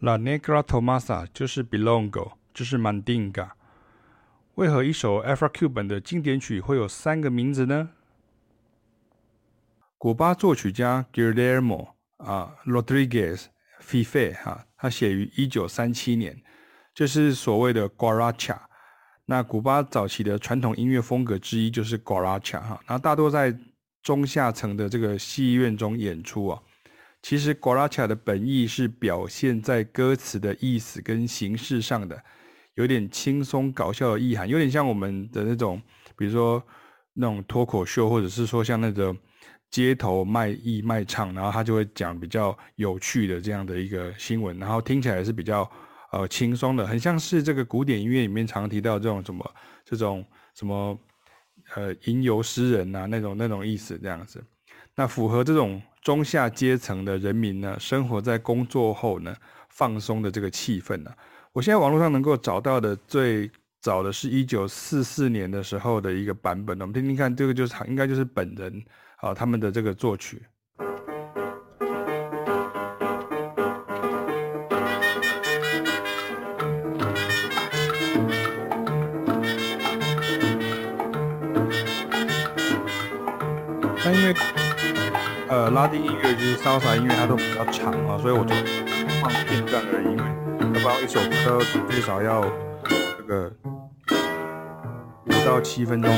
La Negra Tomasa 就是 Bilongo，就是 Mandinga。为何一首 Afro-Cuban 的经典曲会有三个名字呢？古巴作曲家 Guillermo 啊 Rodriguez Fife 哈，他写于一九三七年，就是所谓的 Guaracha。那古巴早期的传统音乐风格之一就是 Guaracha 哈，然后大多在中下层的这个戏院中演出啊。其实 Guaracha 的本意是表现在歌词的意思跟形式上的。有点轻松搞笑的意涵，有点像我们的那种，比如说那种脱口秀，或者是说像那种街头卖艺卖唱，然后他就会讲比较有趣的这样的一个新闻，然后听起来是比较呃轻松的，很像是这个古典音乐里面常提到这种什么这种什么呃吟游诗人啊那种那种意思这样子。那符合这种中下阶层的人民呢，生活在工作后呢放松的这个气氛呢。我现在网络上能够找到的最早的是一九四四年的时候的一个版本，我们听听看，这个就是应该就是本人啊他们的这个作曲。那因为呃拉丁音乐就是萨萨音乐，它都比较长啊，所以我就放片段而已，因为要。不然一首歌最少要这个五到七分钟。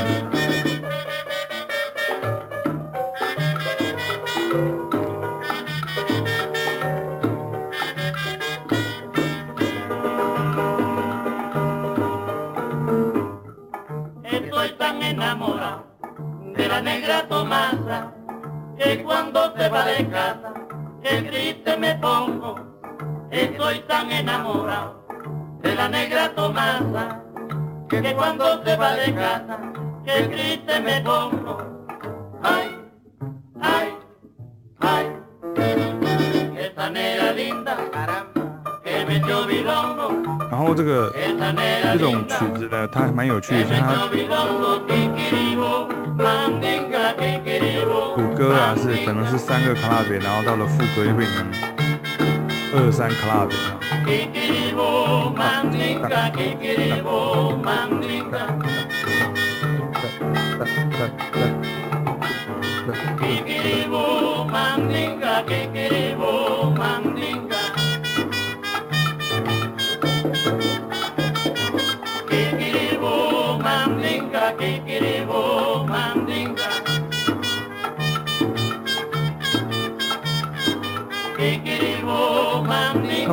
然后这个这种曲子呢，它还蛮有趣的，像它主歌啊是可能是三个 club，，然后到了副歌就变成二三 mandinga, que quiere mandinga. Que quiere mandinga, que.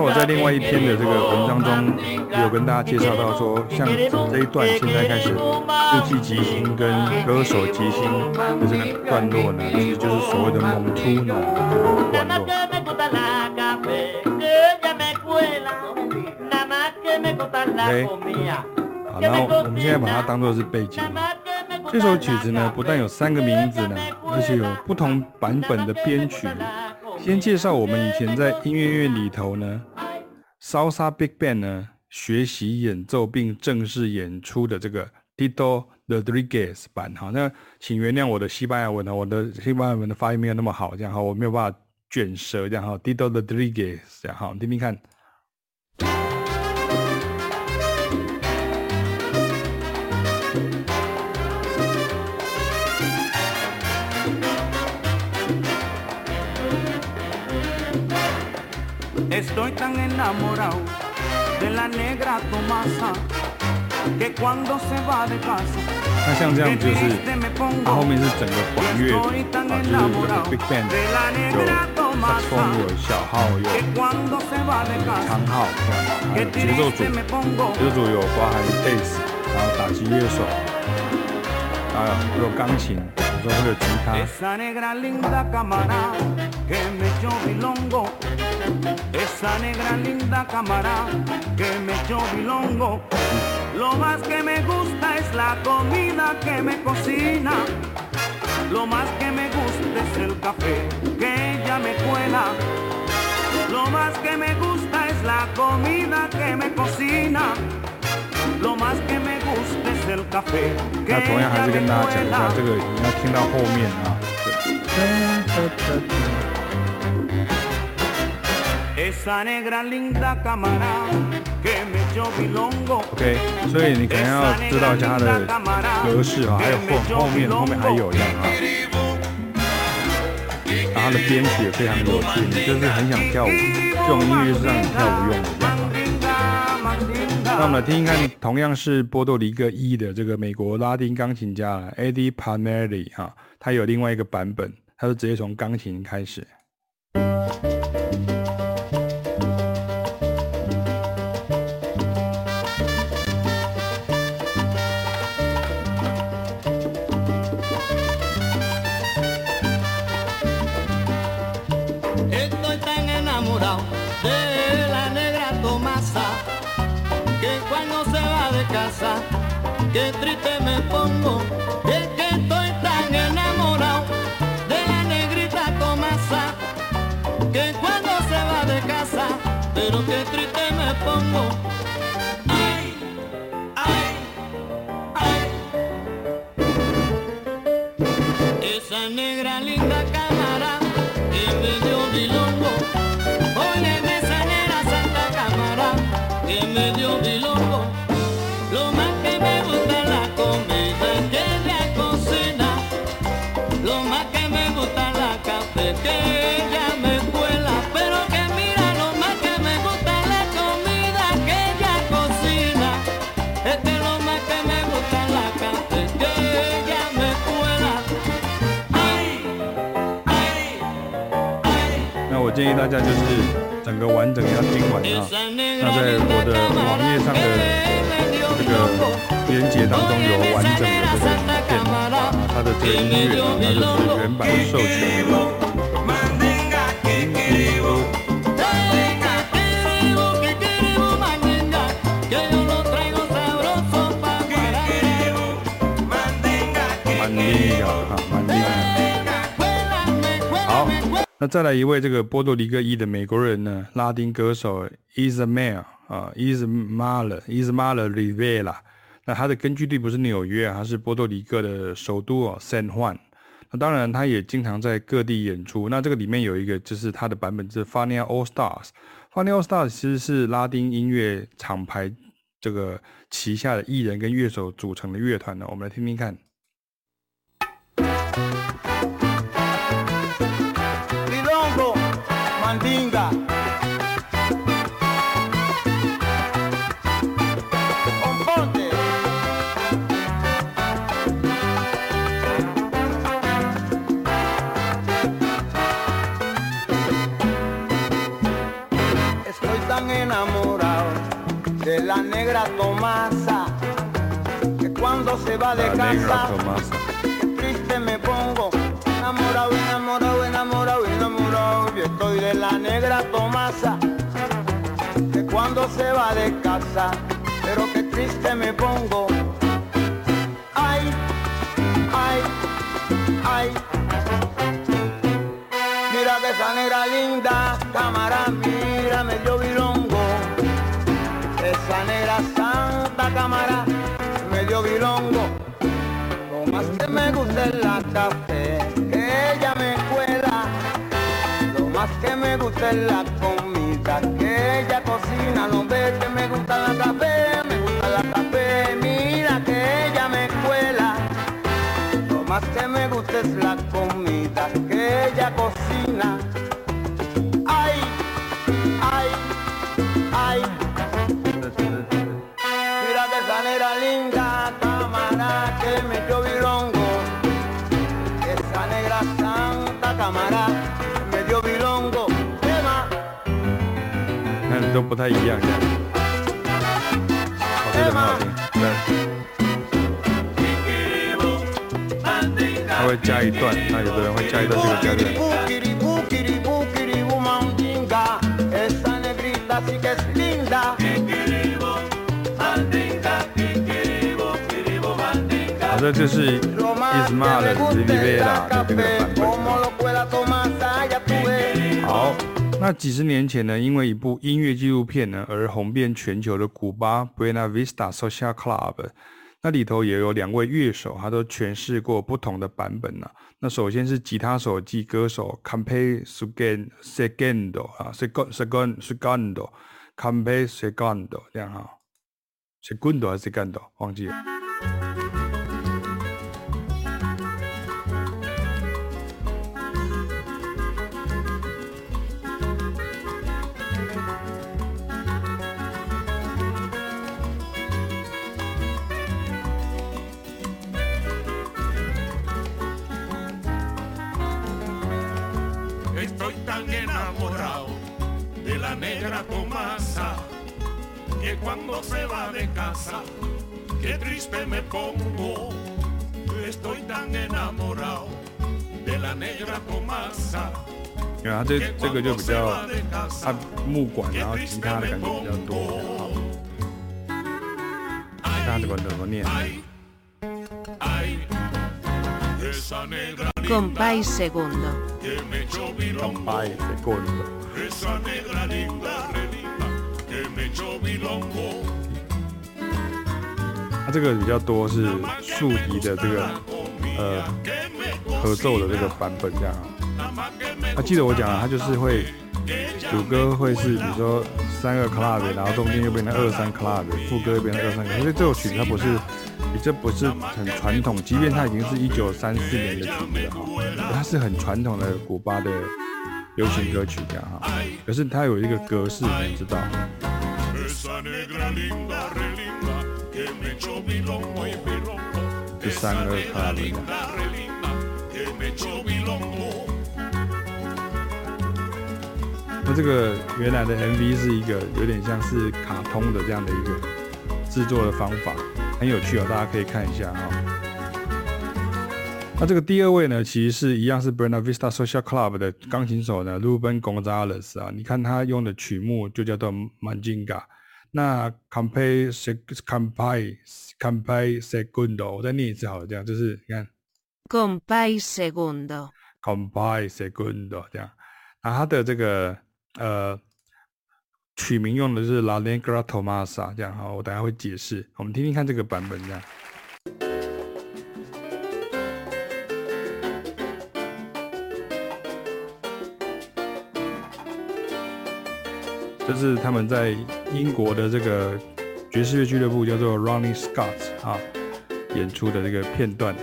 那我在另外一篇的这个文章中，也有跟大家介绍到说，像这一段现在开始日记即兴跟歌手即兴的这个段落呢，其实就是所谓的蒙突呢段落。OK，好，然后我们现在把它当做是背景。这首曲子呢，不但有三个名字呢，而且有不同版本的编曲。先介绍我们以前在音乐院里头呢，Salsa Big Band 呢学习演奏并正式演出的这个 Dito Rodriguez 版。哈，那请原谅我的西班牙文呢，我的西班牙文的发音没有那么好，这样哈，我没有办法卷舌这样哈，Dito Rodriguez 这样哈，听听看。那像这样就是，它后面是整个管乐啊，就是有 big band，有萨克斯小号，有长号，还有节奏组，节奏组有包含贝斯，然后打击乐手，还有有钢琴，Esa negra linda cámara que me echó bilongo. Esa negra linda cámara que me echó bilongo. Lo más que me gusta es la comida que me cocina. Lo más que me gusta es el café que ella me cuela. Lo más que me gusta es la comida que me cocina. Lo más que me gusta 那同样还是跟大家讲一下，这个你要听到后面啊。OK，所以你可能要知道一下它的格式啊，还有后后面后面还有这样啊，然后它的编曲也非常有趣，你就是很想跳舞，这种音乐是让你跳舞用的。那我们来听一看，同样是波多黎各一的这个美国拉丁钢琴家 Eddie Palmieri 哈，他有另外一个版本，他是直接从钢琴开始。que cuando se va de casa, pero qué triste me pongo. Ay, ay, ay. Esa negra linda. 建议大家就是整个完整要听完啊。那在我的网页上的这个连接当中有完整的这个影片啊，它的这个音乐啊，它就是原版授权。那再来一位这个波多黎各裔的美国人呢，拉丁歌手 Ismael 啊，Isamar，Isamar Rivera。那他的根据地不是纽约啊，他是波多黎各的首都哦，San Juan。那当然，他也经常在各地演出。那这个里面有一个就是他的版本，是 Fania All Stars。Fania All Stars 其实是拉丁音乐厂牌这个旗下的艺人跟乐手组成的乐团呢。我们来听听看。mandinga. Estoy tan enamorado de la negra Tomasa que cuando se va de casa, triste me pongo enamorado novio estoy de la negra Tomasa, que cuando se va de casa, pero qué triste me pongo. Ay, ay, ay. Mira que esa negra linda, cámara, mírame yo vilongo. Esa negra santa cámara, medio vilongo. Lo más que me gusta es la. que me gusta es la comida que ella cocina, no ve que me gusta la café, me gusta la café, mira que ella me cuela, lo más que me gusta es la. 都不太一样，这样，哦，真的很好听，对，他会加一段，那有的人会加一段这个加段。好，这就是 Isamar Rivera 的这个版本。那几十年前呢，因为一部音乐纪录片呢而红遍全球的古巴 Buena Vista Social Club，那里头也有两位乐手，他都诠释过不同的版本呢、那首先是吉他手及歌手 Campe Segundo 啊，Segundo Segundo Segundo，Campe Segundo 这样哈，Segundo 还是 Segundo 忘记了。对啊，这这个就比较，它木管然后吉他的感觉比较多，其他这个怎么念？Compay segundo。Compay segundo。它这个比较多是竖笛的这个呃合奏的这个版本这样啊。他、记得我讲了，他就是会主歌会是，比如说三个 clave，然后中间又变成二三 clave，副歌又变成二三 clave。所以这首曲子它不是，你这不是很传统，即便它已经是一九三四年的曲子了哈，它是很传统的古巴的流行歌曲这样哈。可是它有一个格式，你知道？是三个 clave。那这个原来的 MV 是一个有点像是卡通的这样的一个制作的方法，很有趣哦，大家可以看一下哈、哦。那这个第二位呢，其实是一样是 Buena Vista Social Club 的钢琴手呢，Ruben Gonzalez 啊，你看他用的曲目就叫做 Mandinga。那 compare compare compare Segundo，我再念一次好了，这样就是你看 compare segundo compare Segundo 这样，那它的这个。呃，取名用的是 La Negra Tomasa，这样好，我等下会解释。我们听听看这个版本，这样。这是他们在英国的这个爵士乐俱乐部叫做 Ronnie Scott 啊演出的这个片段。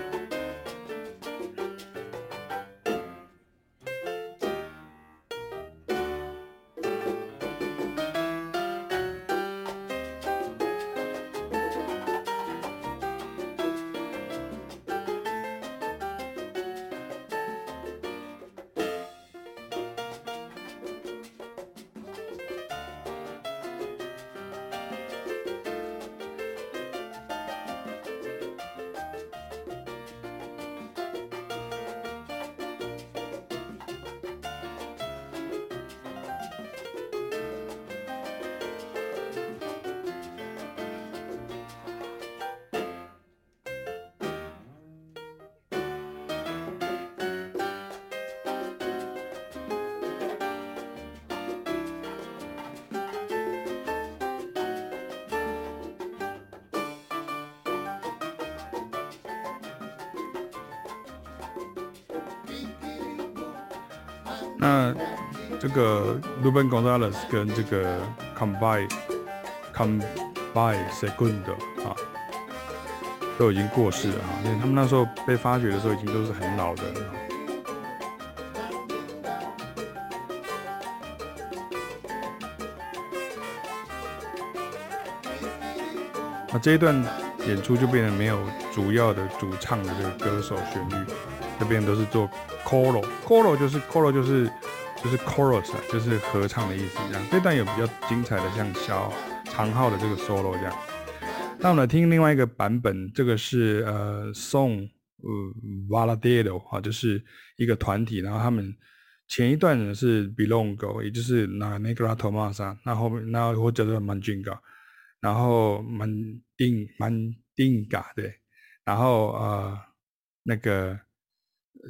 那这个 Ruben Gonzalez 跟这个 Compay Compay Segundo 啊，都已经过世了啊，因为他们那时候被发掘的时候已经都是很老的了。那这一段演出就变得没有主要的主唱的这个歌手旋律，这边都是做。Coro，coro 就是 coro 就是就是 chorus，就是合唱的意思。这样这段有比较精彩的，像小长号的这个 solo 这样。那我们来听另外一个版本，这个是呃 Son 呃 Valedero 啊，就是一个团体，然后他们前一段呢是 belongo，也就是 La Negra Tomasa，那后面那或者是 Mandinga，然后 Manding Mandinga 对，然后呃那个。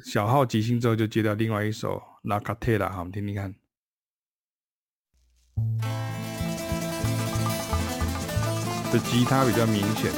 小号即兴之后，就接到另外一首《拉卡特啦》好，我们听听看。这吉他比较明显，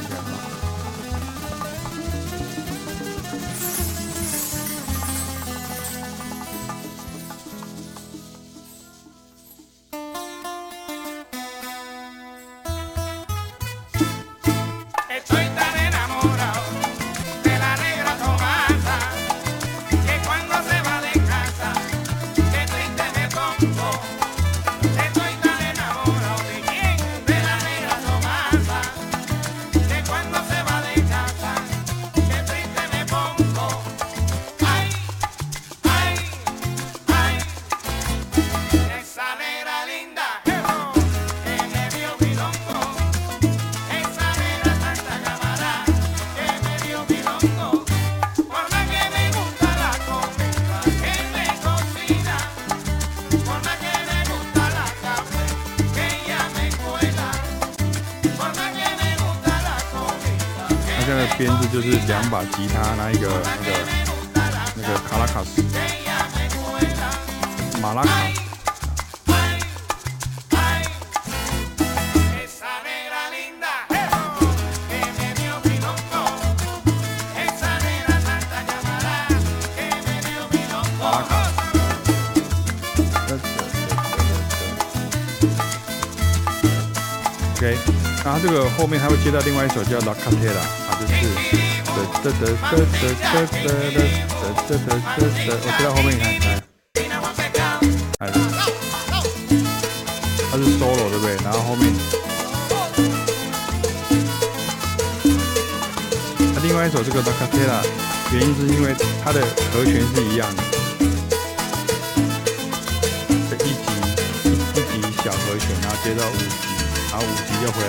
就是两把吉他，那一个那个那个卡拉卡斯，马拉卡。OK，然后这个后面还会接到另外一首叫《La Catera》啊，就是哒哒哒哒哒哒哒哒哒哒哒哒，我接到后面你看，来，它是 solo 对不对？然后后面，那另外一首这个《La Catera》，原因是因为它的和弦是一样的，一级一一级小和弦，然后接到五级。然后五级又回来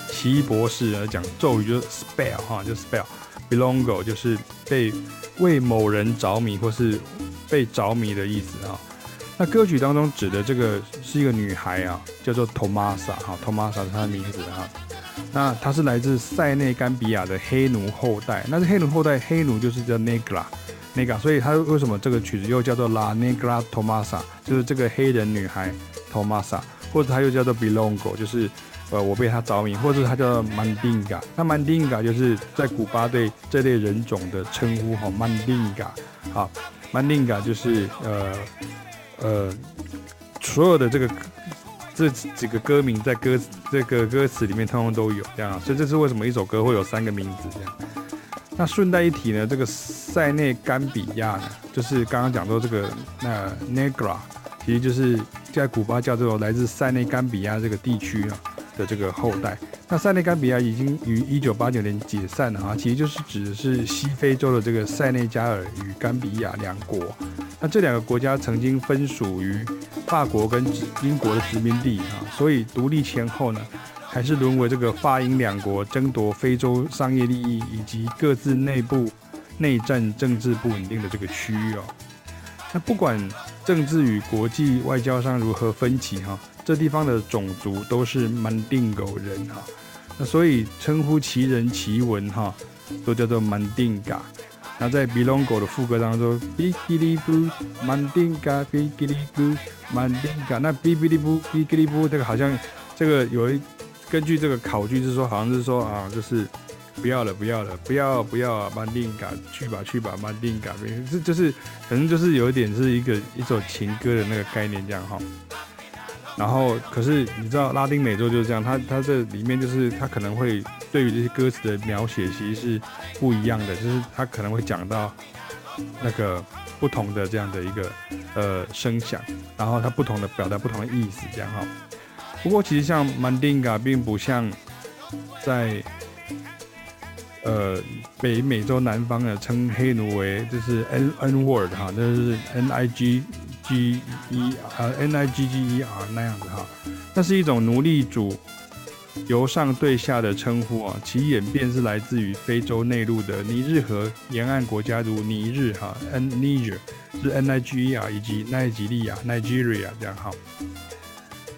奇异博士啊，讲咒语就是 spell 哈，就 spell belongo 就是被为某人着迷或是被着迷的意思啊。那歌曲当中指的这个是一个女孩啊，叫做 Tomasa 哈，Tomasa 是她的名字哈。那她是来自塞内甘比亚的黑奴后代，那是黑奴后代，黑奴就是叫 Negra，Negra，所以他为什么这个曲子又叫做 La Negra Tomasa，就是这个黑人女孩 Tomasa，或者他又叫做 belongo，就是呃我被他着迷，或者他叫 Mandinga，那 Mandinga 就是在古巴对这类人种的称呼哈，Mandinga，好曼丁嘎就是呃呃所有的这个。这几个歌名在歌这个歌词里面通通都有这样，所以这是为什么一首歌会有三个名字这样。那顺带一提呢，这个塞内甘比亚呢，就是刚刚讲到这个那 Negra，其实就是在古巴叫做来自塞内甘比亚这个地区啊的这个后代。那塞内甘比亚已经于一九八九年解散了啊，其实就是指的是西非洲的这个塞内加尔与甘比亚两国。那这两个国家曾经分属于法国跟英国的殖民地啊，所以独立前后呢，还是沦为这个法英两国争夺非洲商业利益以及各自内部内战、政治不稳定的这个区域哦。那不管政治与国际外交上如何分歧哈，这地方的种族都是曼丁狗人哈，那所以称呼其人其文哈，都叫做曼丁嘎。那在 Bilongo 的副歌当中哔叽哩布曼丁嘎哔叽哩布曼丁嘎，那哔哔哩布哔叽哩布这个好像这个有一根据这个考据是说，好像是说啊，就是不要了，不要了，不要不要啊，曼丁嘎去吧去吧，曼丁嘎，这就是可能就是有一点是一个一首情歌的那个概念这样哈。然后，可是你知道拉丁美洲就是这样，它它这里面就是它可能会对于这些歌词的描写其实是不一样的，就是它可能会讲到那个不同的这样的一个呃声响，然后它不同的表达不同的意思这样哈。不过其实像曼丁嘎并不像在呃北美洲南方的称黑奴为就是 N N word 哈，就是 N I G。G E 呃 N I G G E R 那样子哈，那是一种奴隶主由上对下的称呼啊，其演变是来自于非洲内陆的尼日河沿岸国家如尼日哈 N Niger 是 N I G E R 以及奈及利亚 Nigeria 这样哈。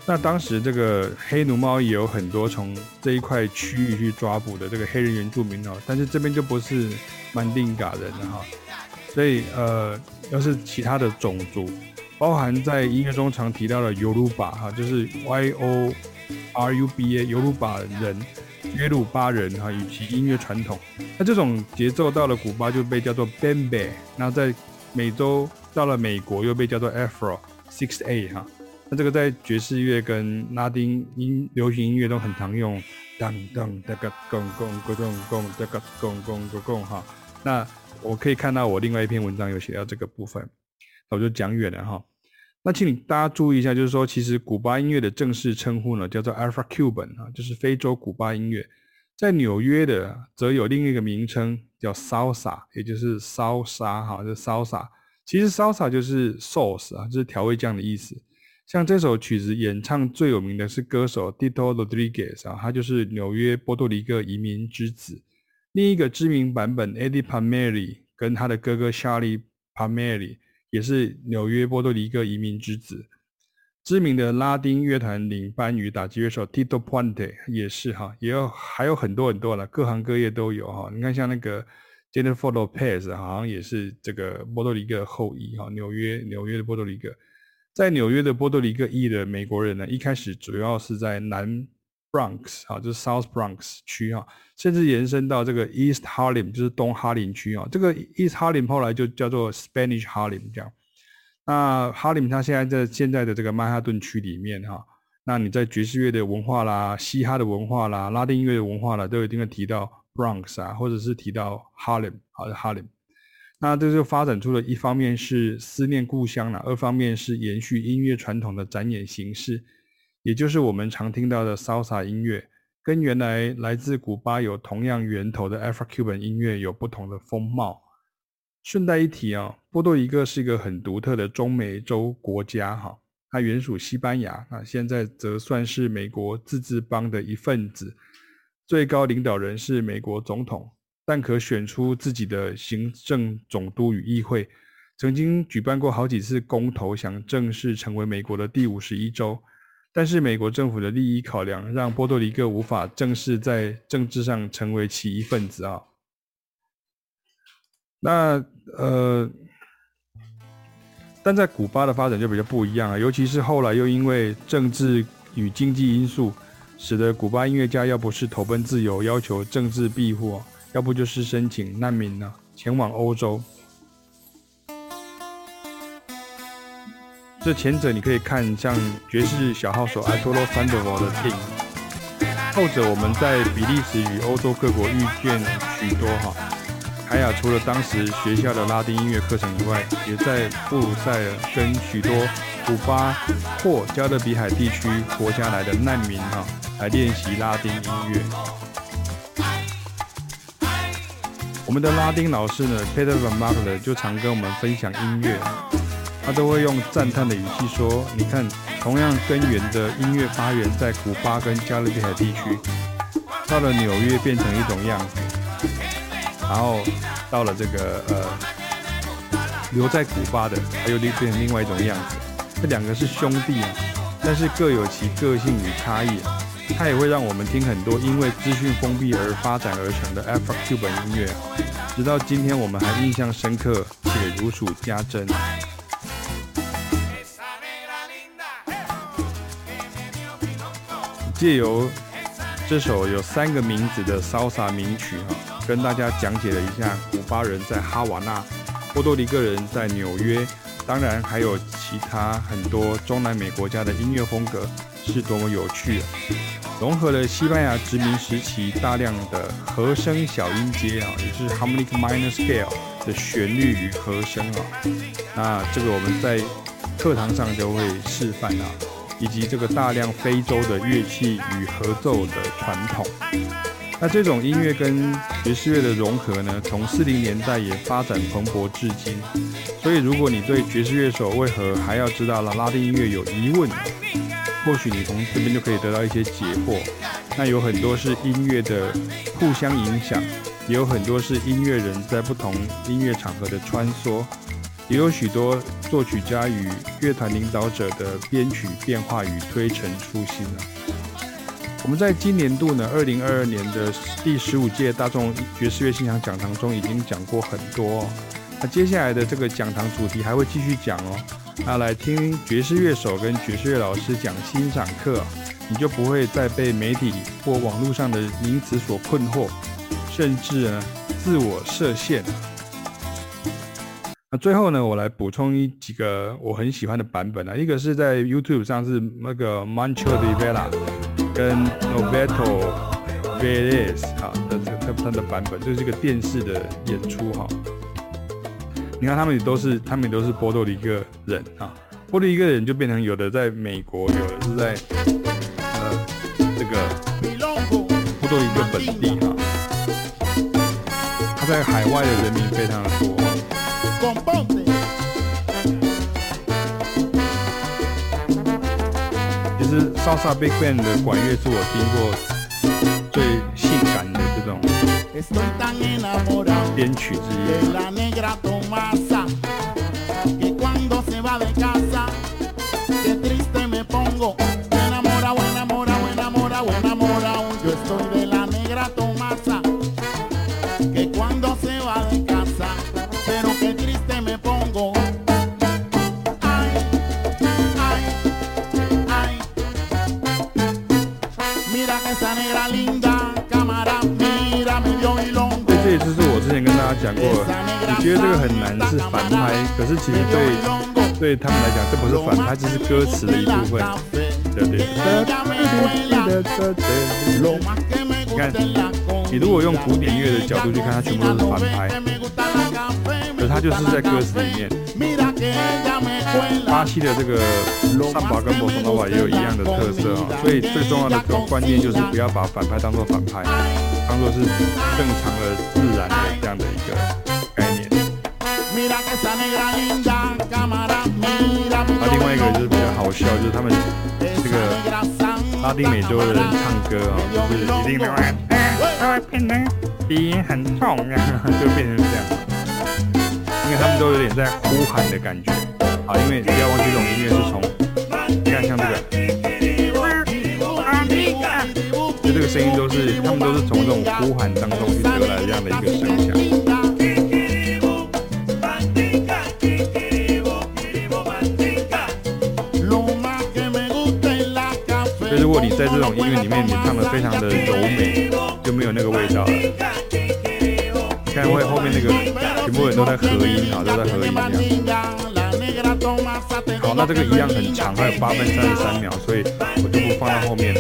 那当时这个黑奴贸易有很多从这一块区域去抓捕的这个黑人原住民哦，但是这边就不是曼丁嘎人了哈，所以呃要是其他的种族。包含在音乐中常提到的尤鲁巴哈，就是 Y O R U B A 尤鲁巴人，约鲁巴人哈，以及音乐传统。那这种节奏到了古巴就被叫做 Bembe，那在美洲到了美国又被叫做 Afro Six A 哈。那这个在爵士乐跟拉丁音流行音乐都很常用，当当哒个咚咚咕咚咚哒个咚咚咕咚哈。那我可以看到我另外一篇文章有写到这个部分，那我就讲远了哈。那请你大家注意一下，就是说，其实古巴音乐的正式称呼呢，叫做 Afro-Cuban 啊，就是非洲古巴音乐。在纽约的则有另一个名称叫 Salsa，也就是烧沙哈，就 Salsa。其实 Salsa 就是 sauce 啊，就是调味酱的意思。像这首曲子演唱最有名的是歌手 Dito Rodriguez 啊，他就是纽约波多黎各移民之子。另一个知名版本 Eddie Palmieri 跟他的哥哥 Charlie Palmieri 也是纽约波多黎各移民之子。知名的拉丁乐团领班与打击乐手 Tito Puente 也是哈，也有还有很多很多了，各行各业都有哈。你看像那个 Jennifer Lopez 好像也是这个波多黎各后裔哈，纽约纽约的波多黎各。在纽约的波多黎各裔的美国人呢，一开始主要是在南 Bronx 啊，就是 South Bronx 区啊，甚至延伸到这个 East Harlem，就是东哈林区啊。这个 East Harlem 后来就叫做 Spanish Harlem 这样。那哈林它现在在现在的这个曼哈顿区里面哈，那你在爵士乐的文化啦、嘻哈的文化啦、拉丁音乐的文化啦，都一定会提到 Bronx 啊，或者是提到 Harlem 好的 Harlem。那这就发展出了一方面是思念故乡了，二方面是延续音乐传统的展演形式，也就是我们常听到的 Salsa 音乐，跟原来来自古巴有同样源头的 Afro-Cuban 音乐有不同的风貌。顺带一提啊，波多黎各是一个很独特的中美洲国家哈，它原属西班牙，那现在则算是美国自治邦的一份子，最高领导人是美国总统。但可选出自己的行政总督与议会，曾经举办过好几次公投，想正式成为美国的第五十一州。但是美国政府的利益考量，让波多黎各无法正式在政治上成为其一份子啊。那呃，但在古巴的发展就比较不一样啊，尤其是后来又因为政治与经济因素，使得古巴音乐家要不是投奔自由，要求政治庇护。要不就是申请难民呢，前往欧洲。这前者你可以看像爵士小号手 Arturo Sandoval 的电影，后者我们在比利时与欧洲各国遇见许多哈。凯亚除了当时学校的拉丁音乐课程以外，也在布鲁塞尔跟许多古巴或加勒比海地区国家来的难民哈来练习拉丁音乐。我们的拉丁老师呢，Peter Van Markle 就常跟我们分享音乐，他都会用赞叹的语气说：“你看，同样根源的音乐发源在古巴跟加勒比海地区，到了纽约变成一种样子，然后到了这个呃留在古巴的，还有变成另外一种样子。这两个是兄弟啊，但是各有其个性与差异啊。”它也会让我们听很多因为资讯封闭而发展而成的 Afro-Cuban 音乐，直到今天我们还印象深刻且如数家珍。借由这首有三个名字的骚洒名曲哈，跟大家讲解了一下古巴人在哈瓦那、波多黎各人在纽约，当然还有其他很多中南美国家的音乐风格。是多么有趣啊！融合了西班牙殖民时期大量的和声小音阶啊，也就是 harmonic minor scale 的旋律与和声啊。那这个我们在课堂上就会示范啊，以及这个大量非洲的乐器与合奏的传统。那这种音乐跟爵士乐的融合呢，从四零年代也发展蓬勃至今。所以，如果你对爵士乐手为何还要知道了拉丁音乐有疑问，或许你从这边就可以得到一些解惑。那有很多是音乐的互相影响，也有很多是音乐人在不同音乐场合的穿梭，也有许多作曲家与乐团领导者的编曲变化与推陈出新啊。我们在今年度呢，二零二二年的第十五届大众爵士乐欣赏讲堂中已经讲过很多。那接下来的这个讲堂主题还会继续讲哦。那来听爵士乐手跟爵士乐老师讲欣赏课，你就不会再被媒体或网络上的名词所困惑，甚至呢自我设限。那最后呢，我来补充一几个我很喜欢的版本啊，一个是在 YouTube 上是那个 Mancho de Vela 跟 Norberto Vélez 啊的这个他们的版本，就是这个电视的演出哈。你看他们也都是，他们也都是波多黎各人啊。波多黎各人就变成有的在美国，有的是在呃这个波多黎各本地哈。他在海外的人民非常的多。其实 Salsa Big Band 的管乐是我听过最性感的这种编曲之一。讲过了，你觉得这个很难是反拍，可是其实对对他们来讲，这不是反拍，这是歌词的一部分。对对对。你看，你如果用古典乐的角度去看，它全部都是反拍，可它就是在歌词里面。巴西的这个萨巴跟波萨诺瓦也有一样的特色啊，所以最重要的观念就是不要把反拍当做反拍，当做是正常的、自然的这样的。那另外一个就是比较好笑，就是他们这个拉丁美洲的人唱歌啊，就是一定要哎，变成鼻音很重，就变成这样，因为他们都有点在呼喊的感觉。啊，因为不要忘记这种音乐是从，你看像这个，就这个声音都是，他们都是从这种呼喊当中去得来这样的一个声响。在这种音乐里面，你唱的非常的柔美，就没有那个味道了。你看会后面那个全部人都在合音啊，都在合音这样。好，那这个一样很长，还有八分三十三秒，所以我就不放到后面了。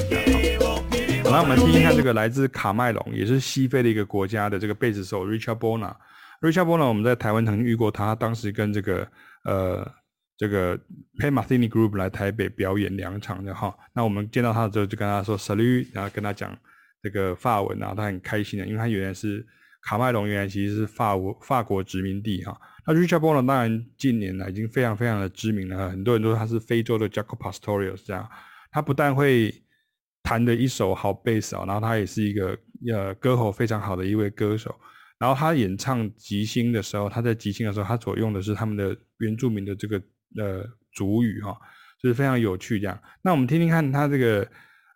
好，那我们听一下这个来自卡麦隆，也是西非的一个国家的这个贝斯手 Richard Bona。Richard Bona 我们在台湾曾经遇过他，他当时跟这个呃这个 Pat Metheny Group 来台北表演两场的哈。那我们见到他的时候就跟他说 salute，然后跟他讲这个法文，然后他很开心的，因为他原来是卡麦隆，原来其实是法国法国殖民地哈。那 Richard Bona 当然近年来已经非常非常的知名了，很多人都说他是非洲的 Jaco Pastorius 这样。他不但会弹的一手好贝斯啊，然后他也是一个呃歌喉非常好的一位歌手。然后他演唱即兴的时候，他在即兴的时候，他所用的是他们的原住民的这个呃主语哈，就是非常有趣这样。那我们听听看他这个。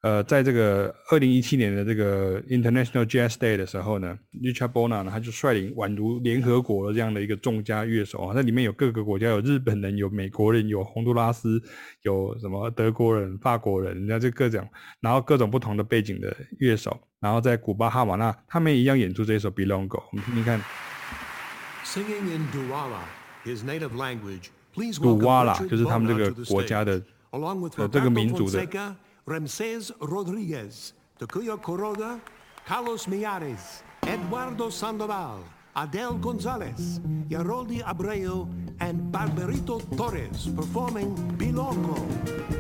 呃，在这个二零一七年的这个 International Jazz Day 的时候呢，Richard Bona 呢，他就率领宛如联合国的这样的一个众家乐手啊，那里面有各个国家，有日本人，有美国人，有洪都拉斯，有什么德国人、法国人，人家就各种，然后各种不同的背景的乐手，然后在古巴哈瓦那，他们一样演出这首 Bilongo，我们听听看。Singing in Douala, his native language, 就是他们这个国家的呃这个民族的。Ramsés Rodríguez, Tokuyo Kuroda, Carlos Millares, Eduardo Sandoval, Adel Gonzalez, Yaroldi Abreu, and Barberito Torres performing Bilongo.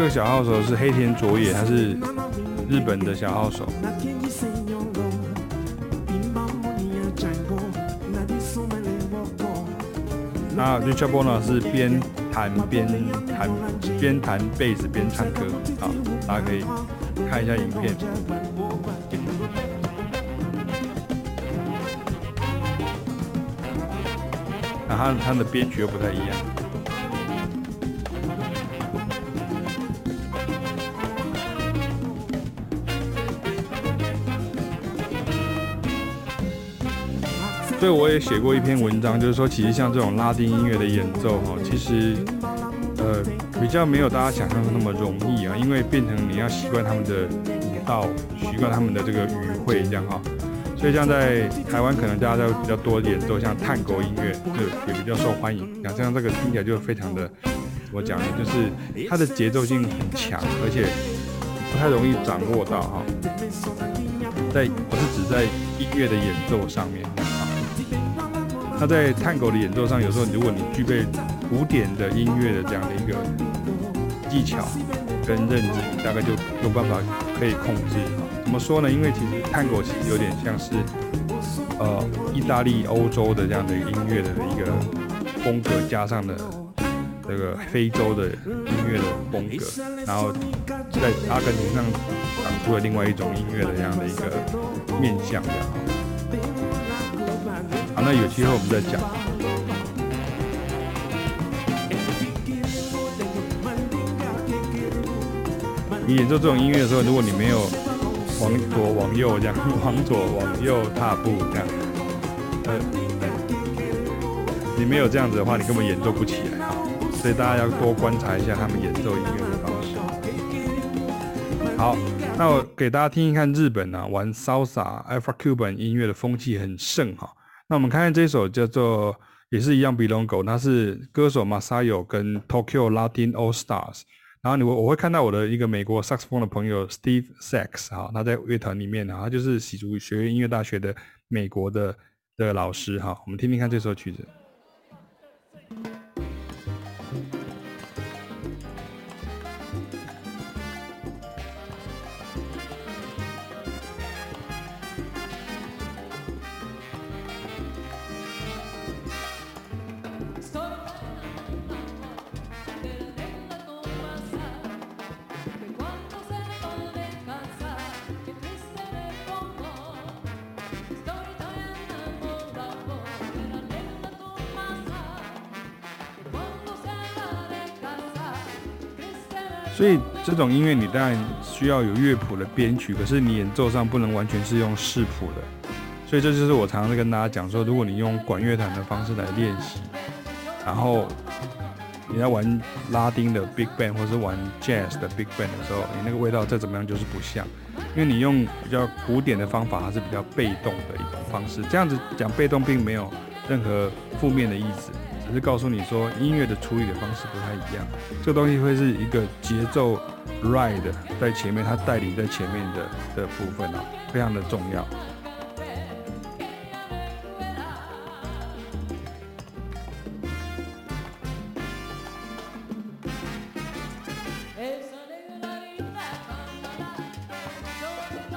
这个小号手是黑田卓也，他是日本的小号手。那 Richard Bona 是边弹边弹边弹贝斯边唱歌，好，大家可以看一下影片。那他他的编曲又不太一样。所以我也写过一篇文章，就是说，其实像这种拉丁音乐的演奏，哈，其实，呃，比较没有大家想象的那么容易啊，因为变成你要习惯他们的舞道，习惯他们的这个语汇这样哈。所以像在台湾，可能大家都比较多演奏像探戈音乐，就也比较受欢迎。像这样这个听起来就非常的，我讲的就是它的节奏性很强，而且不太容易掌握到哈。在我是指在音乐的演奏上面。那在探戈的演奏上，有时候如果你具备古典的音乐的这样的一个技巧跟认知，大概就有办法可以控制。怎么说呢？因为其实探戈其实有点像是呃意大利、欧洲的这样的音乐的一个风格，加上了这个非洲的音乐的风格，然后在阿根廷上长出了另外一种音乐的这样的一个面向的。那有机会我们再讲。你演奏这种音乐的时候，如果你没有往左往右这样，往左往右踏步这样，呃，你没有这样子的话，你根本演奏不起来啊。所以大家要多观察一下他们演奏音乐的方式。好，那我给大家听一看日本啊，玩 Salsa、Afro-Cuban 音乐的风气很盛哈。那我们看看这首叫做也是一样比龙狗它是歌手 Masayo 跟 Tokyo Latin All Stars。然后你我我会看到我的一个美国 saxophone 的朋友 Steve Sax 哈，他在乐团里面啊，他就是喜竹学院音乐大学的美国的的老师哈。我们听听看这首曲子。所以这种音乐你当然需要有乐谱的编曲，可是你演奏上不能完全是用视谱的。所以这就是我常常在跟大家讲说，如果你用管乐团的方式来练习，然后你在玩拉丁的 Big Band 或是玩 Jazz 的 Big Band 的时候，你那个味道再怎么样就是不像，因为你用比较古典的方法，还是比较被动的一种方式。这样子讲被动并没有任何负面的意思。只是告诉你说，音乐的处理的方式不太一样。这个东西会是一个节奏 ride 在前面，它带领在前面的的部分啊，非常的重要。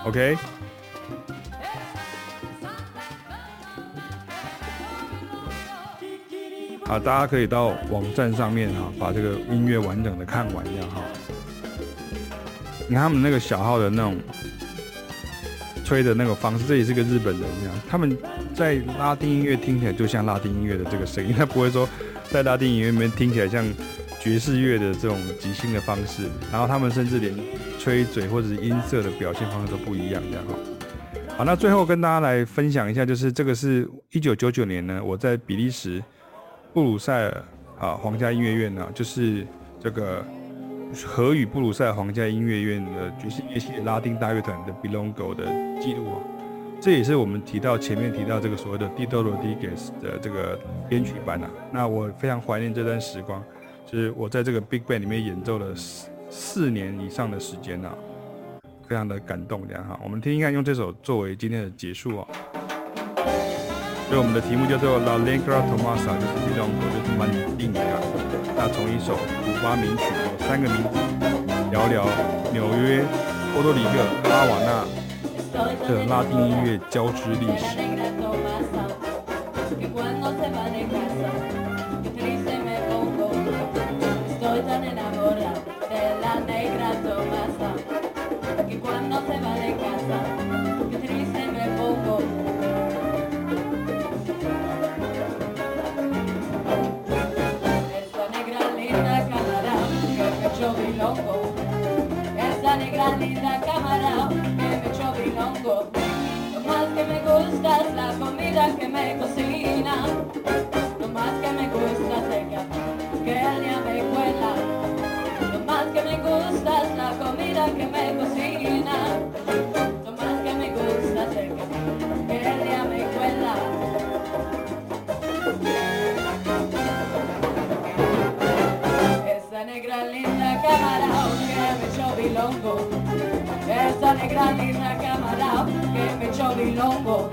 OK。啊，大家可以到网站上面哈，把这个音乐完整的看完一样哈。你看他们那个小号的那种吹的那个方式，这也是个日本人一样，他们在拉丁音乐听起来就像拉丁音乐的这个声音，他不会说在拉丁音乐里面听起来像爵士乐的这种即兴的方式。然后他们甚至连吹嘴或者是音色的表现方式都不一样，这样哈。好，那最后跟大家来分享一下，就是这个是一九九九年呢，我在比利时。布鲁塞尔啊，皇家音乐院呢，就是这个荷语布鲁塞尔皇家音乐院的爵士乐系拉丁大乐团的 Bilongo 的记录啊，这也是我们提到前面提到这个所谓的 Tito Rodriguez 的这个编曲版啊。那我非常怀念这段时光，就是我在这个 Big Band 里面演奏了四四年以上的时间啊，非常的感动这样哈。我们听听看，用这首作为今天的结束啊。所以我们的题目叫做 la lenkra tomasa 就是 beyond 我就是蛮硬的那从一首古巴名曲有三个名字聊聊纽约波多里克拉瓦那的拉丁音乐交织历史。gusta la comida que me cocina. Lo más que me gusta es el que el día me cuela. Lo más que me gusta es la comida que me cocina. Lo más que me gusta es que el me cuela. Esa negra linda camarón que me echó bilongo. Esa negra linda me echó mi